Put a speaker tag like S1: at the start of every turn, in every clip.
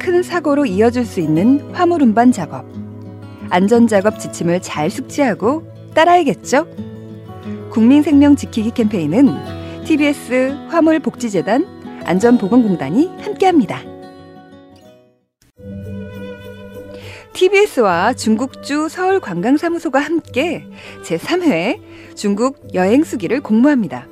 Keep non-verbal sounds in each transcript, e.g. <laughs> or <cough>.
S1: 큰 사고로 이어질 수 있는 화물 운반 작업. 안전 작업 지침을 잘 숙지하고 따라야겠죠? 국민 생명 지키기 캠페인은 TBS 화물복지재단 안전보건공단이 함께합니다. TBS와 중국주 서울관광사무소가 함께 제3회 중국 여행 수기를 공모합니다.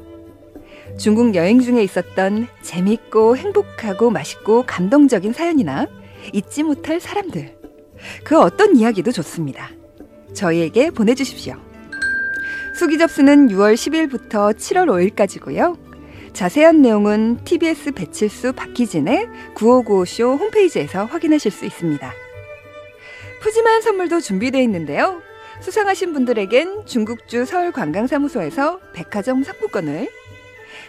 S1: 중국 여행 중에 있었던 재밌고 행복하고 맛있고 감동적인 사연이나 잊지 못할 사람들, 그 어떤 이야기도 좋습니다. 저희에게 보내주십시오. 수기 접수는 6월 10일부터 7월 5일까지고요. 자세한 내용은 TBS 배칠수 박희진의 9595쇼 홈페이지에서 확인하실 수 있습니다. 푸짐한 선물도 준비되어 있는데요. 수상하신 분들에겐 중국주 서울관광사무소에서 백화점 상품권을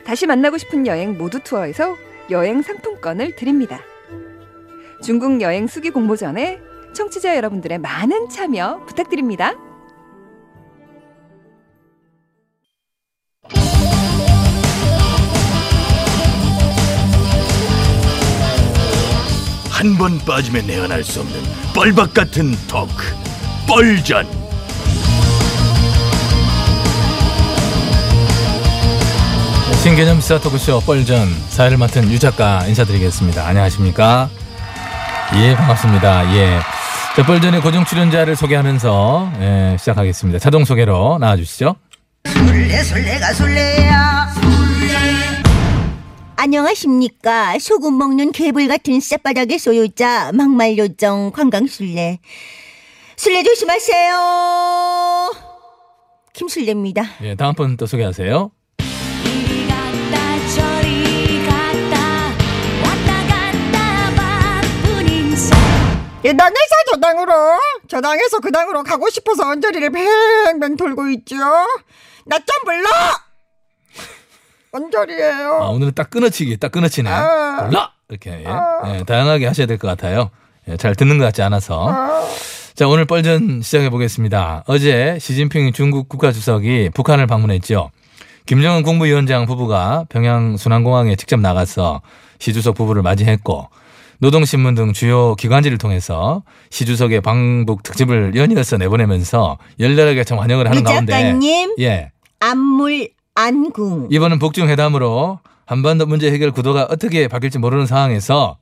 S1: 다시 만나고 싶은 여행 모두 투어에서 여행 상품권을 드립니다. 중국 여행 수기 공모 전에 청취자 여러분들의 많은 참여 부탁드립니다.
S2: 한 번 빠지면 내안할 수 없는 뻘박 같은 토크 뻘전
S3: 신개념 시사 토크쇼 뻘전 사회를 맡은 유 작가 인사드리겠습니다. 안녕하십니까? 예 반갑습니다. 예. 자, 뻘전의 고정 출연자를 소개하면서 예, 시작하겠습니다. 자동 소개로 나와주시죠.
S4: 술래 술래가 술래야 안녕하십니까 소금 먹는 개불 같은 쌔바닥의 소유자 막말 요정 관광술래 술래 조심하세요 김술래입니다
S3: 예, 다음 분 또 소개하세요.
S5: 당에서 저 당으로 저 당에서 그 당으로 가고 싶어서 언저리를 뱅뱅 돌고 있죠 나 좀 불러 언저리예요
S3: 아, 오늘은 딱 끊어치기, 딱 끊어치네.
S5: 아.
S3: 몰라! 이렇게, 예, 예, 다양하게 하셔야 될 것 같아요. 예, 잘 듣는 것 같지 않아서. 자, 오늘 뻘전 시작해 보겠습니다. 어제 시진핑 중국 국가주석이 북한을 방문했죠. 김정은 국무위원장 부부가 평양 순환공항에 직접 나가서 시 주석 부부를 맞이했고, 노동신문 등 주요 기관지를 통해서 시 주석의 방북 특집을 연이어서 내보내면서 열렬하게 참 환영을 하는
S4: 유
S3: 가운데.
S4: 작가님
S3: 예.
S4: 안물 안궁
S3: 이번은 북중 회담으로 한반도 문제 해결 구도가 어떻게 바뀔지 모르는 상황에서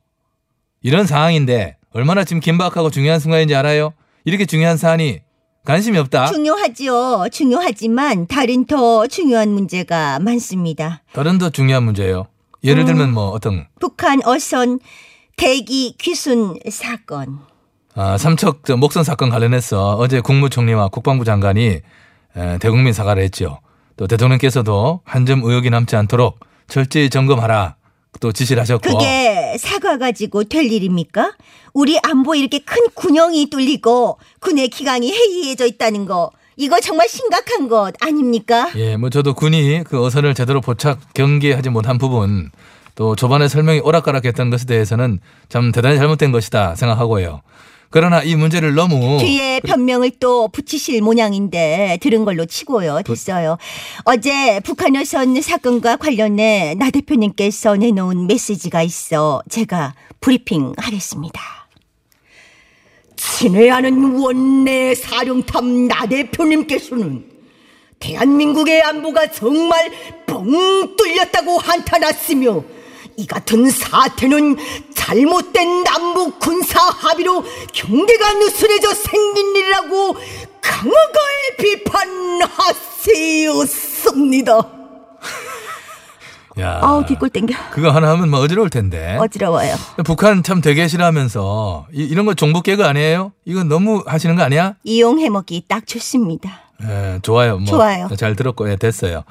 S3: 이런 상황인데 얼마나 지금 긴박하고 중요한 순간인지 알아요? 이렇게 중요한 사안이 관심이 없다.
S4: 중요하지요 중요하지만 다른 더 중요한 문제가 많습니다
S3: 다른 더 중요한 문제예요. 예를 들면 뭐 어떤
S4: 북한 어선 대기 귀순 사건
S3: 아, 삼척 저 목선 사건 관련해서 어제 국무총리와 국방부 장관이 에, 대국민 사과를 했죠. 또 대통령께서도 한 점 의혹이 남지 않도록 철저히 점검하라 또 지시를 하셨고
S4: 그게 사과 가지고 될 일입니까? 우리 안보에 이렇게 큰 군형이 뚫리고 군의 기강이 해이해져 있다는 거 이거 정말 심각한 것 아닙니까?
S3: 예, 뭐 저도 군이 그 어선을 제대로 포착 경계하지 못한 부분 또 초반에 설명이 오락가락했던 것에 대해서는 참 대단히 잘못된 것이다 생각하고요. 그러나 이 문제를 너무
S4: 뒤에 변명을 또 붙이실 모양인데 들은 걸로 치고요. 됐어요. 어제 북한 여선 사건과 관련해 나 대표님께서 내놓은 메시지가 있어 제가 브리핑 하겠습니다. 친애하는 원내 사령탑 나 대표님께서는 대한민국의 안보가 정말 뻥 뚫렸다고 한탄했으며 이 같은 사태는 잘못된 남북 군사 합의로 경계가 느슨해져 생긴 일이라고 강하게 비판하세요습니다.
S3: 야, <laughs>
S4: 아우 뒷골 땡겨.
S3: 그거 하나 하면 뭐 어지러울 텐데.
S4: 어지러워요.
S3: 북한 참 되게 싫어하면서 이, 런거 종북 개그 아니에요? 이건 너무 하시는 거 아니야?
S4: 이용 해먹기 딱 좋습니다.
S3: 예, 좋아요. 뭐
S4: 좋아요.
S3: 잘 들었고 예, 됐어요.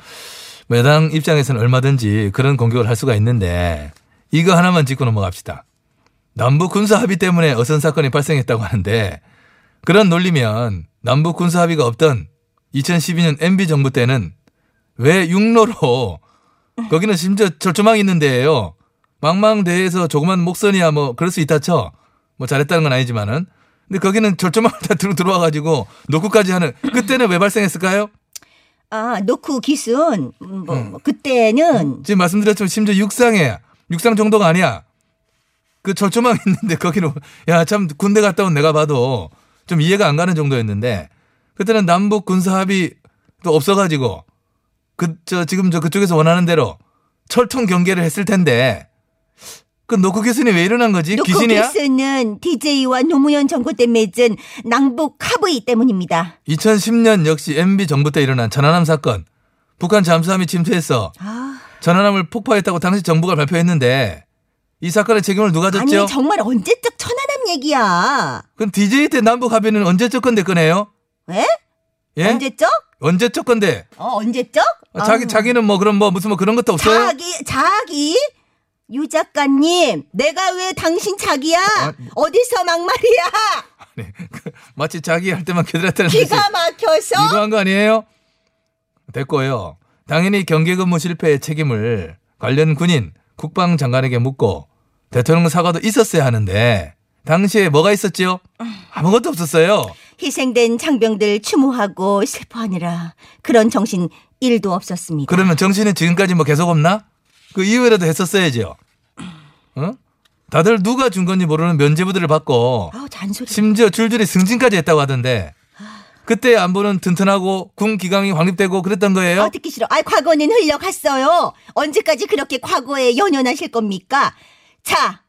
S3: 뭐 여당 입장에서는 얼마든지 그런 공격을 할 수가 있는데 이거 하나만 짚고 넘어갑시다. 남북 군사 합의 때문에 어선 사건이 발생했다고 하는데 그런 논리면 남북 군사 합의가 없던 2012년 MB 정부 때는 왜 육로로 <laughs> 거기는 심지어 철조망이 있는데요. 망망대해에서 조그만 목선이야 뭐 그럴 수 있다 쳐. 뭐 잘했다는 건 아니지만은 근데 거기는 철조망 다 들어 들어와 가지고 노크까지 하는 그때는 왜 발생했을까요?
S4: 아 노크 귀순. 뭐, 뭐 그때는.
S3: 지금 말씀드렸지만 심지어 육상에 육상 정도가 아니야. 그 철조망 <laughs> 있는데 거기로. 야 참 군대 갔다 온 내가 봐도 좀 이해가 안 가는 정도였는데 그때는 남북 군사 합의 또 없어가지고 그 저 지금 저 그쪽에서 원하는 대로 철통 경계를 했을 텐데 그 노크 귀순이 왜 일어난 거지?
S4: 노크
S3: 귀순이야?
S4: 귀순은 DJ와 노무현 정부 때 맺은 남북 합의 때문입니다.
S3: 2010년 역시 MB 정부 때 일어난 천안함 사건 북한 잠수함이 침투해서
S4: 아,
S3: 천안함을 폭파했다고 당시 정부가 발표했는데 이 사건의 책임을 누가 졌죠?
S4: 아니 정말 언제적 천안함 얘기야.
S3: 그럼 DJ 때 남북 합의는 언제적 건데 꺼내요?
S4: 왜?
S3: 예?
S4: 언제적?
S3: 언제적 건데?
S4: 어 언제적?
S3: 아, 자기
S4: 어.
S3: 자기는 뭐 그런 뭐 무슨 뭐 그런 것도 없어요?
S4: 자기 자기 유 작가님 내가 왜 당신 자기야?
S3: 아,
S4: 어디서 막말이야?
S3: 아니, 그 마치 자기 할 때만 기다렸다는 듯이
S4: 기가 막혀서
S3: 이거 한 거 아니에요? 됐고요. 당연히 경계근무 실패의 책임을 관련 군인 국방장관에게 묻고 대통령 사과도 있었어야 하는데 당시에 뭐가 있었지요? 아무것도 없었어요.
S4: 희생된 장병들 추모하고 슬퍼하느라 그런 정신 1도 없었습니다.
S3: 그러면 정신은 지금까지 뭐 계속 없나? 그 이후에라도 했었어야죠. 어? 다들 누가 준 건지 모르는 면제부들을 받고
S4: 아우 잔소리.
S3: 심지어 줄줄이 승진까지 했다고 하던데 그때 안보는 튼튼하고 군 기강이 확립되고 그랬던 거예요?
S4: 아 듣기 싫어. 아 과거는 흘러갔어요. 언제까지 그렇게 과거에 연연하실 겁니까? 자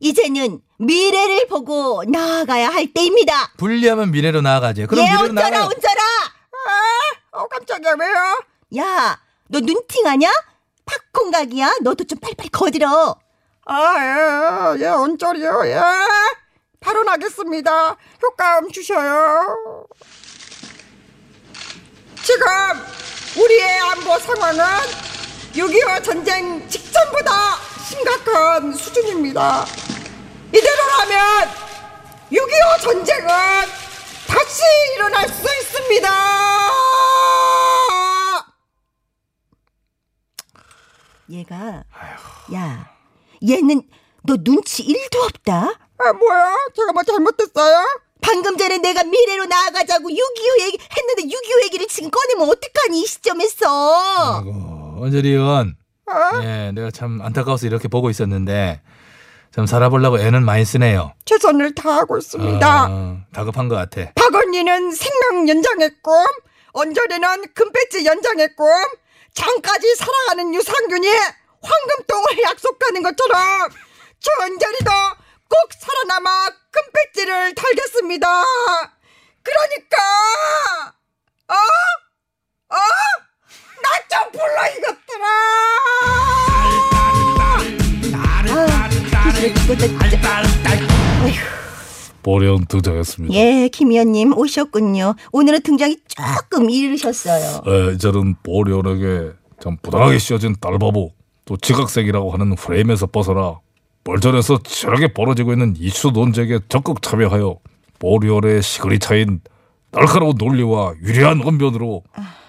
S4: 이제는 미래를 보고 나아가야 할 때입니다.
S3: 분리하면 미래로 나아가죠. 그럼
S4: 예
S3: 미래로
S4: 얹어라
S3: 나아가요.
S4: 얹어라.
S5: 어 깜짝이야 왜요?
S4: 야 너 눈팅하냐? 팝콘각이야? 너도 좀 빨리빨리 거들어.
S5: 아 예 예 언저리요 예. 바로 나겠습니다. 효과음 주셔요. 지금 우리의 안보 상황은 6.25 전쟁 직전보다 심각한 수준입니다. 이대로라면 6.25 전쟁은 다시 일어날 수 있습니다
S4: 얘가 야 얘는 너 눈치 1도 없다.
S5: 아 뭐야 제가 뭐 잘못했어요?
S4: 방금 전에 내가 미래로 나아가자고 6.25 얘기 했는데 6.25 얘기를 지금 꺼내면 어떡하니 이 시점에서.
S3: 아이고, 언저리 의원.
S5: 어?
S3: 예, 내가 참 안타까워서 이렇게 보고 있었는데 참 살아보려고 애는 많이 쓰네요.
S5: 최선을 다하고 있습니다
S3: 어, 다급한 것 같아.
S5: 박언니는 생명 연장의 꿈, 언저리는 금배지 연장의 꿈, 장까지 사랑하는 유상균이 황금똥을 약속하는 것처럼 저 언저리도 꼭 살아남아 금배지를 달겠습니다. 그러니까 어? 어? 나 좀 불러 이것들아!
S6: 보령 등장했습니다.
S4: 예, 김 의원님 오셨군요. 오늘은 등장이 조금 이르셨어요.
S6: 에, 저는 보령에게 참 부당하게 씌워진 딸바보 또 지각색이라고 하는 프레임에서 벗어나 벌전에서 치열하게 벌어지고 있는 이슈 논쟁에 적극 참여하여 보리올의 시그니처인
S3: 날카로운 논리와 유리한 언변으로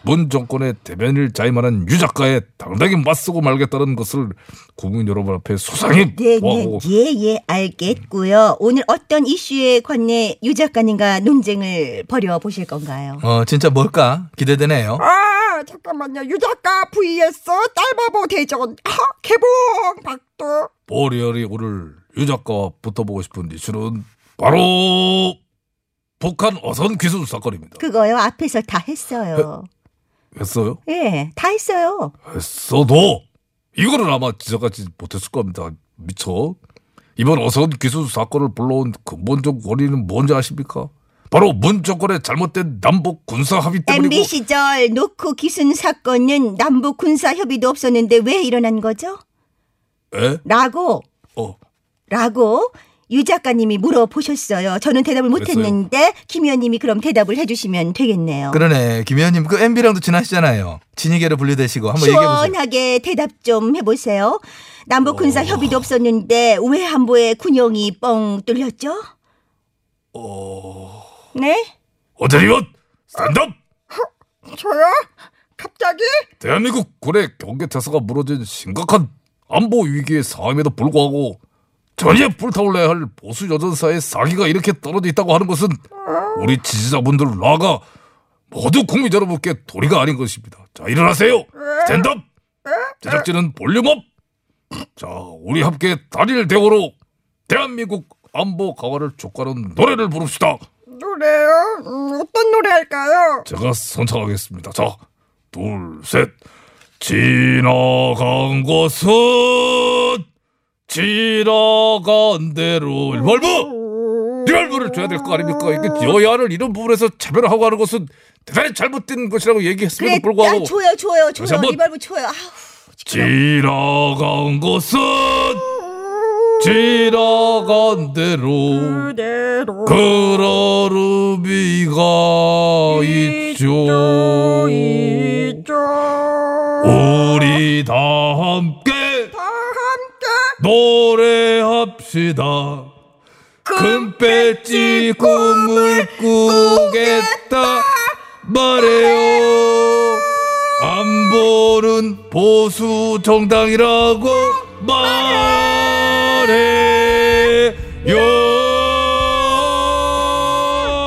S3: 문 정권의 대변을 자임하는 유 작가에 당당히 맞서고 말겠다는 것을 국민 여러분 앞에 소상히
S4: 네, 네,
S3: 보하고
S4: 예, 예, 알겠고요. 오늘 어떤 이슈에 관해 유 작가님과 논쟁을 벌여 보실 건가요?
S7: 어, 진짜 뭘까? 기대되네요.
S5: 아 잠깐만요 유 작가 vs 딸바보 대전 아, 개봉 박도
S3: 보리얼이 오늘 유 작가와 붙어보고 싶은 이슈는 바로 북한 어선 기술 사건입니다.
S4: 그거요, 앞에서 다 했어요.
S3: 했어요?
S4: 예, 다 했어요.
S3: 했어도 이거는 아마 지적하지 못했을 겁니다. 미쳐. 이번 어선 기술 사건을 불러온 근본적 원인은 뭔지 아십니까? 바로 문 정권의 잘못된 남북 군사 합의 때문이고
S4: MB 시절 노크 기순 사건은 남북 군사 협의도 없었는데 왜 일어난 거죠?
S3: 에?
S4: 라고
S3: 어.
S4: 라고 유 작가님이 물어보셨어요. 저는 대답을 못했는데 김 의원님이 그럼 대답을 해주시면 되겠네요.
S7: 그러네. 김 의원님 그 MB랑도 친하시잖아요. 진이계로 분류되시고 한번 얘기해 보세요.
S4: 시원하게 대답 좀 해보세요. 남북
S3: 어.
S4: 군사 협의도 없었는데 왜 한보의 군용이 뻥 뚫렸죠?
S3: 어...
S4: 네?
S3: 어제리원 스탠드업!
S5: 저요? 갑자기?
S3: 대한민국 군의 경계 태세가 무너진 심각한 안보 위기의 상황임에도 불구하고 전혀 불타올라야 할 보수 여전사의 사기가 이렇게 떨어져 있다고 하는 것은 우리 지지자분들 나아가 모두 국민 여러분께 도리가 아닌 것입니다. 자 일어나세요. 스탠드업. 제작진은 볼륨업. 자 우리 함께 단일 대우로 대한민국 안보 강화를 촉구하는 노래를 부릅시다.
S5: 노래요? 음, 어떤 노래 할까요?
S3: 제가 선창하겠습니다. 자, 둘, 셋. 지나간 것은 지나간 대로 일벌부! 일벌부를 줘야 될 거 아닙니까? 이게 여야를 이런 부분에서 차별하고 하는 것은 대단히 잘못된 것이라고 얘기했음에도
S4: 그래,
S3: 불구하고
S4: 아, 줘요, 줘요, 줘요.
S3: 한번.
S4: 리발브 줘요. 아우,
S3: 지나간 것은 지나간 대로
S5: 그대로
S3: 그러르비가 있죠.
S5: 있죠
S3: 노래합시다. 금배지 꿈을 꾸겠다 말해요. 안 보는 보수 정당이라고 말해요.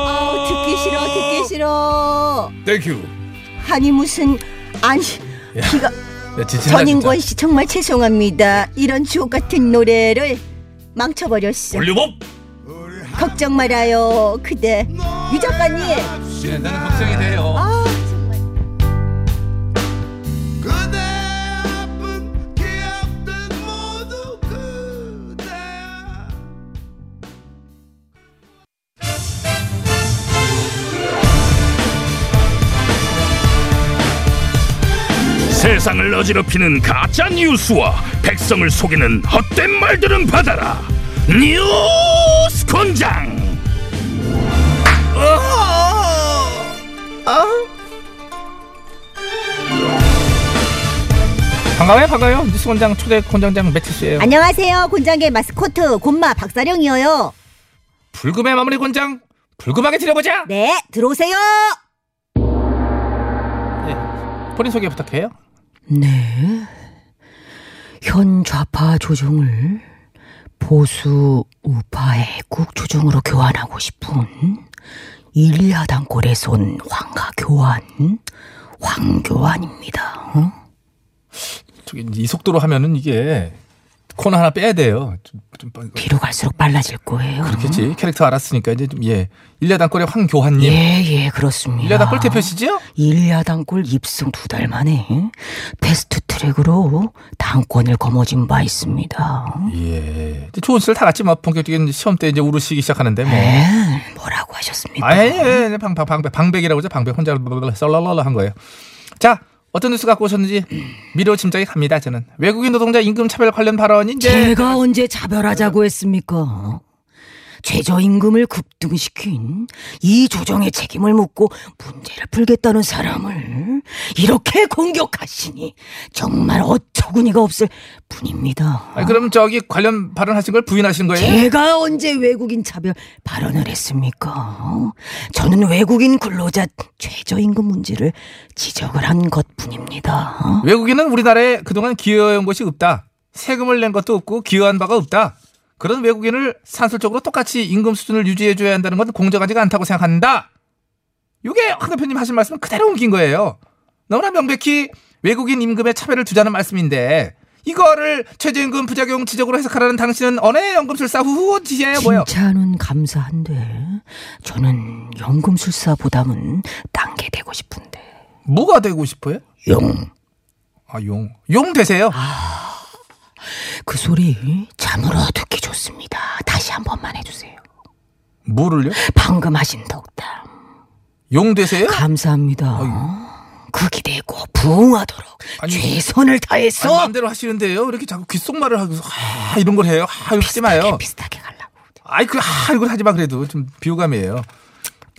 S4: 아우, 듣기 싫어, 듣기 싫어.
S3: Thank you.
S4: 아니 무슨 아니 기가
S7: 야, 지친다,
S4: 전인권
S7: 진짜.
S4: 씨 정말 죄송합니다. 이런 주옥 같은 노래를 망쳐버렸어.
S3: 볼륨업.
S4: 걱정 말아요. 그대 유 작가님.
S7: 예, 나는 걱정이 돼요.
S4: 아
S8: 세상을 어지럽히는 가짜 뉴스와 백성을 속이는 헛된 말들은 받아라. 뉴스 권장.
S7: 반가워요, 반가워요. 뉴스 권장 초대 권장장 매치스예요.
S4: 안녕하세요. 곤장계 마스코트 곤마 박사령이에요.
S7: 불금의 마무리 권장 불금하게 드려보자.
S4: 네 들어오세요.
S7: 네. 본인 소개 부탁해요.
S4: 네. 현 좌파 조정을 보수 우파의 국조정으로 교환하고 싶은 일야당골에 손 황가 교환 황교안입니다. 어?
S7: 저기 이 속도로 하면은 이게 코너 하나 빼야 돼요. 좀, 좀 빨리.
S4: 뒤로 갈수록 빨라질 거예요.
S7: 그렇겠지. 캐릭터 알았으니까 이제 좀 예. 일야당골의 황교환님.
S4: 예, 예, 그렇습니다.
S7: 일야당골 대표시죠?
S4: 일야당골 입성 두 달 만에 베스트 트랙으로 당권을 거머쥔 바 있습니다.
S7: 예. 좋은 다 같이 막 본격적인 시험 때 이제 우르시기 시작하는데 뭐.
S4: 에 뭐라고 하셨습니까?
S7: 아, 예, 예. 방, 방, 방백, 방백이라고 하죠. 방백. 혼자 썰랄랄라 한 거예요. 자, 어떤 뉴스 갖고 오셨는지 미로 짐작이 갑니다. 저는 외국인 노동자 임금 차별 관련 발언이 이제
S4: 제가 언제 차별하자고 했습니까?
S7: 최저임금을 급등시킨 이 조정의 책임을 묻고 문제를 풀겠다는 사람을 이렇게 공격하시니 정말 어처구니가 없을 뿐입니다.
S3: 아니, 그럼 저기 관련 발언하신 걸 부인하신 거예요?
S7: 제가 언제 외국인 차별 발언을 했습니까? 저는 외국인 근로자 최저임금 문제를 지적을 한 것뿐입니다.
S3: 외국인은 우리나라에 그동안 기여한 것이 없다. 세금을 낸 것도 없고 기여한 바가 없다. 그런 외국인을 산술적으로 똑같이 임금 수준을 유지해줘야 한다는 건 공정하지가 않다고 생각한다. 이게 황 대표님 하신 말씀은 그대로 옮긴 거예요. 너무나 명백히 외국인 임금에 차별을 두자는 말씀인데 이거를 최저임금 부작용 지적으로 해석하라는 당신은 어느 연금술사 후후 지시예요 뭐요?
S7: 칭찬은 감사한데 저는 연금술사보다는 딴게 되고 싶은데
S3: 뭐가 되고 싶어요?
S7: 용.
S3: 아 용. 용 되세요?
S7: 그 소리 잠으로 듣기 좋습니다. 다시 한 번만 해주세요.
S3: 뭐를요?
S7: 방금 하신 덕담
S3: 용 되세요?
S7: 감사합니다. 그 기대에 꼭 부응하도록
S3: 아니,
S7: 최선을
S3: 아니,
S7: 다해서
S3: 마음대로 하시는데요. 이렇게 자꾸 귓속말을 하고 아, 이런 걸 해요. 아, 이거 하지 마요.
S7: 비슷하게 가려고.
S3: 아이 그 아, 이걸 하지 마 그래도 좀 비호감이에요.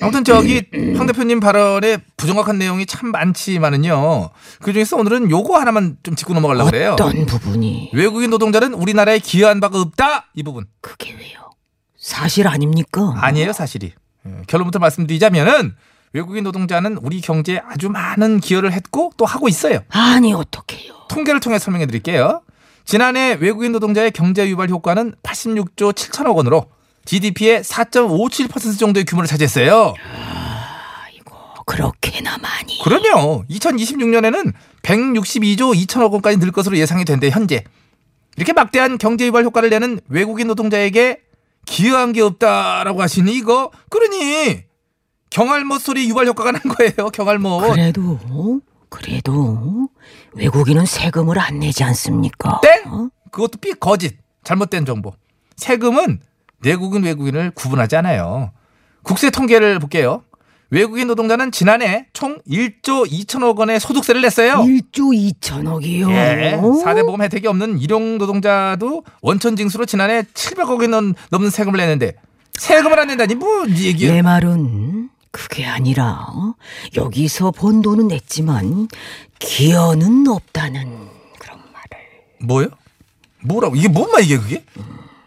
S3: 아무튼 저기 황 대표님 발언에 부정확한 내용이 참 많지만은요. 그 중에서 오늘은 요거 하나만 좀 짚고 넘어가려고 그래요.
S7: 어떤 부분이
S3: 외국인 노동자는 우리나라에 기여한 바가 없다 이 부분
S7: 그게 왜요? 사실 아닙니까?
S3: 아니에요 사실이. 예, 결론부터 말씀드리자면은 외국인 노동자는 우리 경제에 아주 많은 기여를 했고 또 하고 있어요.
S7: 아니 어떡해요?
S3: 통계를 통해 설명해 드릴게요. 지난해 외국인 노동자의 경제 유발 효과는 86조 7천억 원으로 GDP의 4.57% 정도의 규모를 차지했어요.
S7: 그렇게나 많이.
S3: 그럼요. 2026년에는 162조 2천억 원까지 늘 것으로 예상이 된대 현재. 이렇게 막대한 경제 유발 효과를 내는 외국인 노동자에게 기여한 게 없다라고 하시니 이거 그러니 경알못 소리 유발 효과가 난 거예요. 경알못.
S7: 그래도 그래도 외국인은 세금을 안 내지 않습니까?
S3: 땡!
S7: 어?
S3: 그것도 삐 거짓. 잘못된 정보. 세금은 내국인 외국인을 구분하지 않아요. 국세 통계를 볼게요. 외국인 노동자는 지난해 총 1조 2천억 원의 소득세를 냈어요.
S7: 1조 2천억이요.
S3: 예, 4대 보험 혜택이 없는 일용 노동자도 원천 징수로 지난해 700억 원 넘- 넘는 세금을 냈는데 세금을 안 낸다니 뭐 얘기야.
S7: 내 말은 그게 아니라 여기서 번 돈은 냈지만 기여는 없다는 그런 말을.
S3: 뭐요? 뭐라고? 이게 뭔 말이게 그게?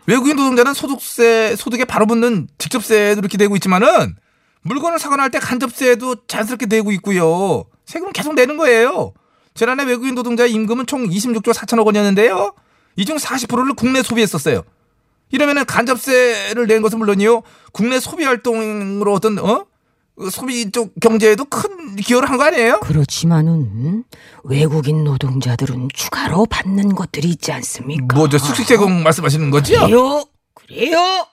S3: 외국인 노동자는 소득세 소득에 바로 붙는 직접세도 이렇게 내고 있지만은 물건을 사거나 할 때 간접세도 자연스럽게 내고 있고요. 세금은 계속 내는 거예요. 지난해 외국인 노동자의 임금은 총 26조 4천억 원이었는데요. 이 중 40%를 국내 소비했었어요. 이러면은 간접세를 낸 것은 물론이요. 국내 소비 활동으로 어떤 어 소비 쪽 경제에도 큰 기여를 한 거 아니에요?
S7: 그렇지만은 외국인 노동자들은 추가로 받는 것들이 있지 않습니까?
S3: 뭐 저 숙식 제공 말씀하시는 거죠?
S7: 그래요? 그래요?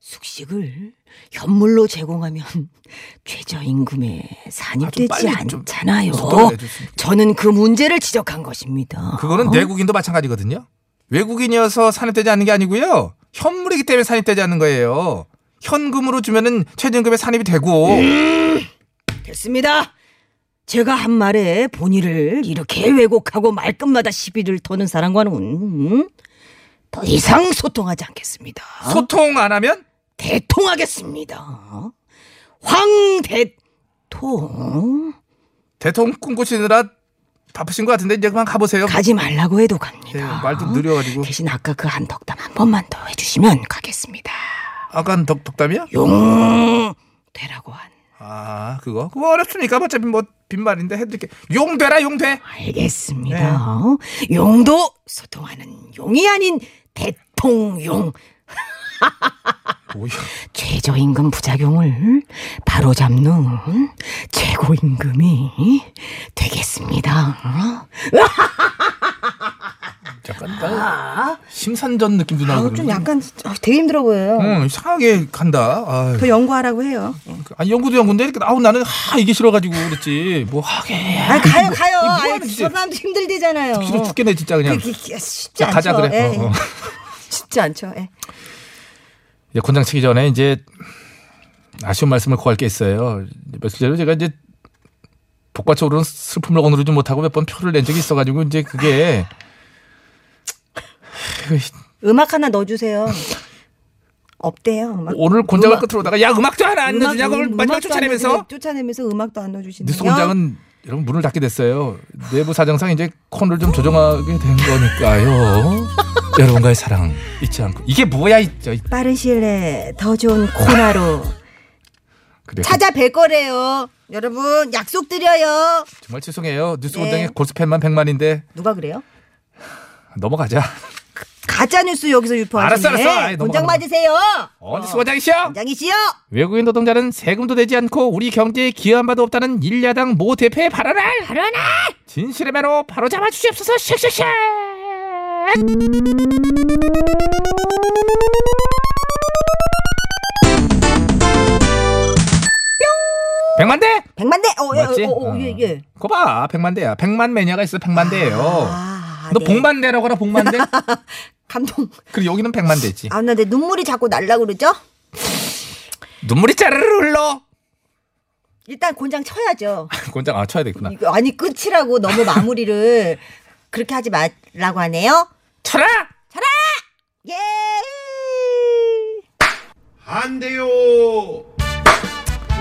S7: 숙식을 현물로 제공하면 <laughs> 최저임금에 산입되지
S3: 좀
S7: 않잖아요. 저는 그 문제를 지적한 것입니다.
S3: 그거는
S7: 어?
S3: 내국인도 마찬가지거든요. 외국인이어서 산입되지 않는 게 아니고요. 현물이기 때문에 산입되지 않는 거예요. 현금으로 주면은 최저임금에 산입이 되고
S7: 됐습니다. 제가 한 말에 본의를 이렇게 왜곡하고 말끝마다 시비를 터는 사람과는 음, 더 이상 소통하지 않겠습니다.
S3: 소통 안 하면
S7: 대통하겠습니다. 황 대통
S3: 대통령 꿈꾸시느라 바쁘신 것 같은데 이제 그만 가보세요.
S7: 가지 말라고 해도
S3: 예,
S7: 갑니다.
S3: 말도 느려가지고
S7: 대신 아까 그 한 덕담 한 번만 더 해주시면 가겠습니다.
S3: 아까 덕, 덕담이요?
S7: 용 되라고 한.
S3: 아 그거 그거 어렵습니까? 어차피 뭐 빈말인데 해드릴게. 용 되라 용 돼.
S7: 알겠습니다. 용도 소통하는 용이 아닌 대통용.
S3: 뭐야?
S7: 최저임금 부작용을 바로잡는 최고임금이 되겠습니다. <laughs>
S3: 약간 나 심산전 느낌도 나고.
S4: 아, 좀 약간 어, 되게 힘들어 보여요.
S3: 응, 이상하게 간다. 아유.
S4: 더 연구하라고 해요.
S3: 아니 연구도 연구인데 이렇게 아우 나는 하 이게 싫어가지고 그랬지 뭐 하게
S4: 아 가요
S3: 뭐,
S4: 가요.
S3: 뭐 짓이야.
S4: 저 사람도 힘들대잖아요.
S3: 싫어 죽겠네 진짜 그냥
S4: 그, 그, 그, 쉽지
S3: 야,
S4: 않죠.
S3: 가자 그래
S4: 예.
S3: 어, 어. <laughs>
S4: 쉽지 않죠. 예.
S3: 이제 권장 치기 전에 이제 아쉬운 말씀을 구할 게 있어요 며칠 전에 제가 이제 복받쳐오르는 슬픔을 거누르지 못하고 몇 번 표를 낸 적이 있어가지고 이제 그게
S4: 음악 하나 넣어주세요. 없대요. 음악.
S3: 오늘 곤장을
S4: 음악-
S3: 끝으로다가 야 음악도 하나 안 넣어주냐고 마지막 쫓아내면서.
S4: 쫓아내면서 음악도 안 넣어주시네요.
S3: 뉴스 공장은 여러분 문을 닫게 됐어요. 내부 사정상 이제 코너를 좀 조정하게 된 거니까요. <laughs> 여러분과의 사랑 잊지 않고 이게 뭐야 이-
S4: 빠른 시일 내에 더 좋은 코너로 <laughs>
S3: 그래
S4: 찾아뵐 거래요. 여러분 약속 드려요.
S3: 정말 죄송해요. 뉴스
S4: 네.
S3: 공장의 골수팬만 100만인데
S4: 누가 그래요?
S3: 넘어가자.
S4: 가짜 뉴스 여기서 유포하시네.
S3: 알았어, 알았어. 아이,
S4: 본장
S3: 넘어가,
S4: 맞으세요.
S3: 어, 뉴스 공장이시여.
S4: 본장이시여.
S3: 외국인 노동자는 세금도 내지 않고 우리 경제에 기여한 바도 없다는 일야당 모 대표의 발언을 발언을 진실의 매로 바로 잡아 주시옵소서. 쉑쉑쉑. 백만 대?
S4: 백만 대. 어, 예,
S3: 맞지?
S4: 어, 어, 예, 예.
S3: 거봐 백만 대야. 백만 매니아가 있어 백만 대예요.
S4: 아,
S3: 너
S4: 네.
S3: 복만대라고 하라 복만대? <laughs>
S4: 감동.
S3: 그리고 여기는 백만대지.
S4: 아, 나내 눈물이 자꾸 날라 그러죠?
S3: 눈물이 짜르르 흘러.
S4: 일단 곤장 쳐야죠. <laughs>
S3: 곤장 아 쳐야 되구나.
S4: 이거 아니 끝이라고 너무 마무리를 <laughs> 그렇게 하지 말라고 하네요.
S3: 쳐라.
S4: 예.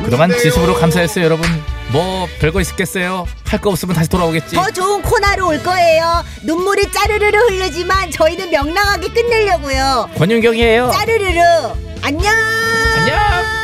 S3: 그동안 지속으로 감사했어요 여러분. 뭐 별거 있겠어요. 할 거 없으면 다시 돌아오겠지.
S4: 더 좋은 코너로 올 거예요. 눈물이 짜르르르 흐르지만 저희는 명랑하게 끝내려고요.
S3: 권윤경이에요.
S4: 짜르르르. 안녕.
S3: 안녕.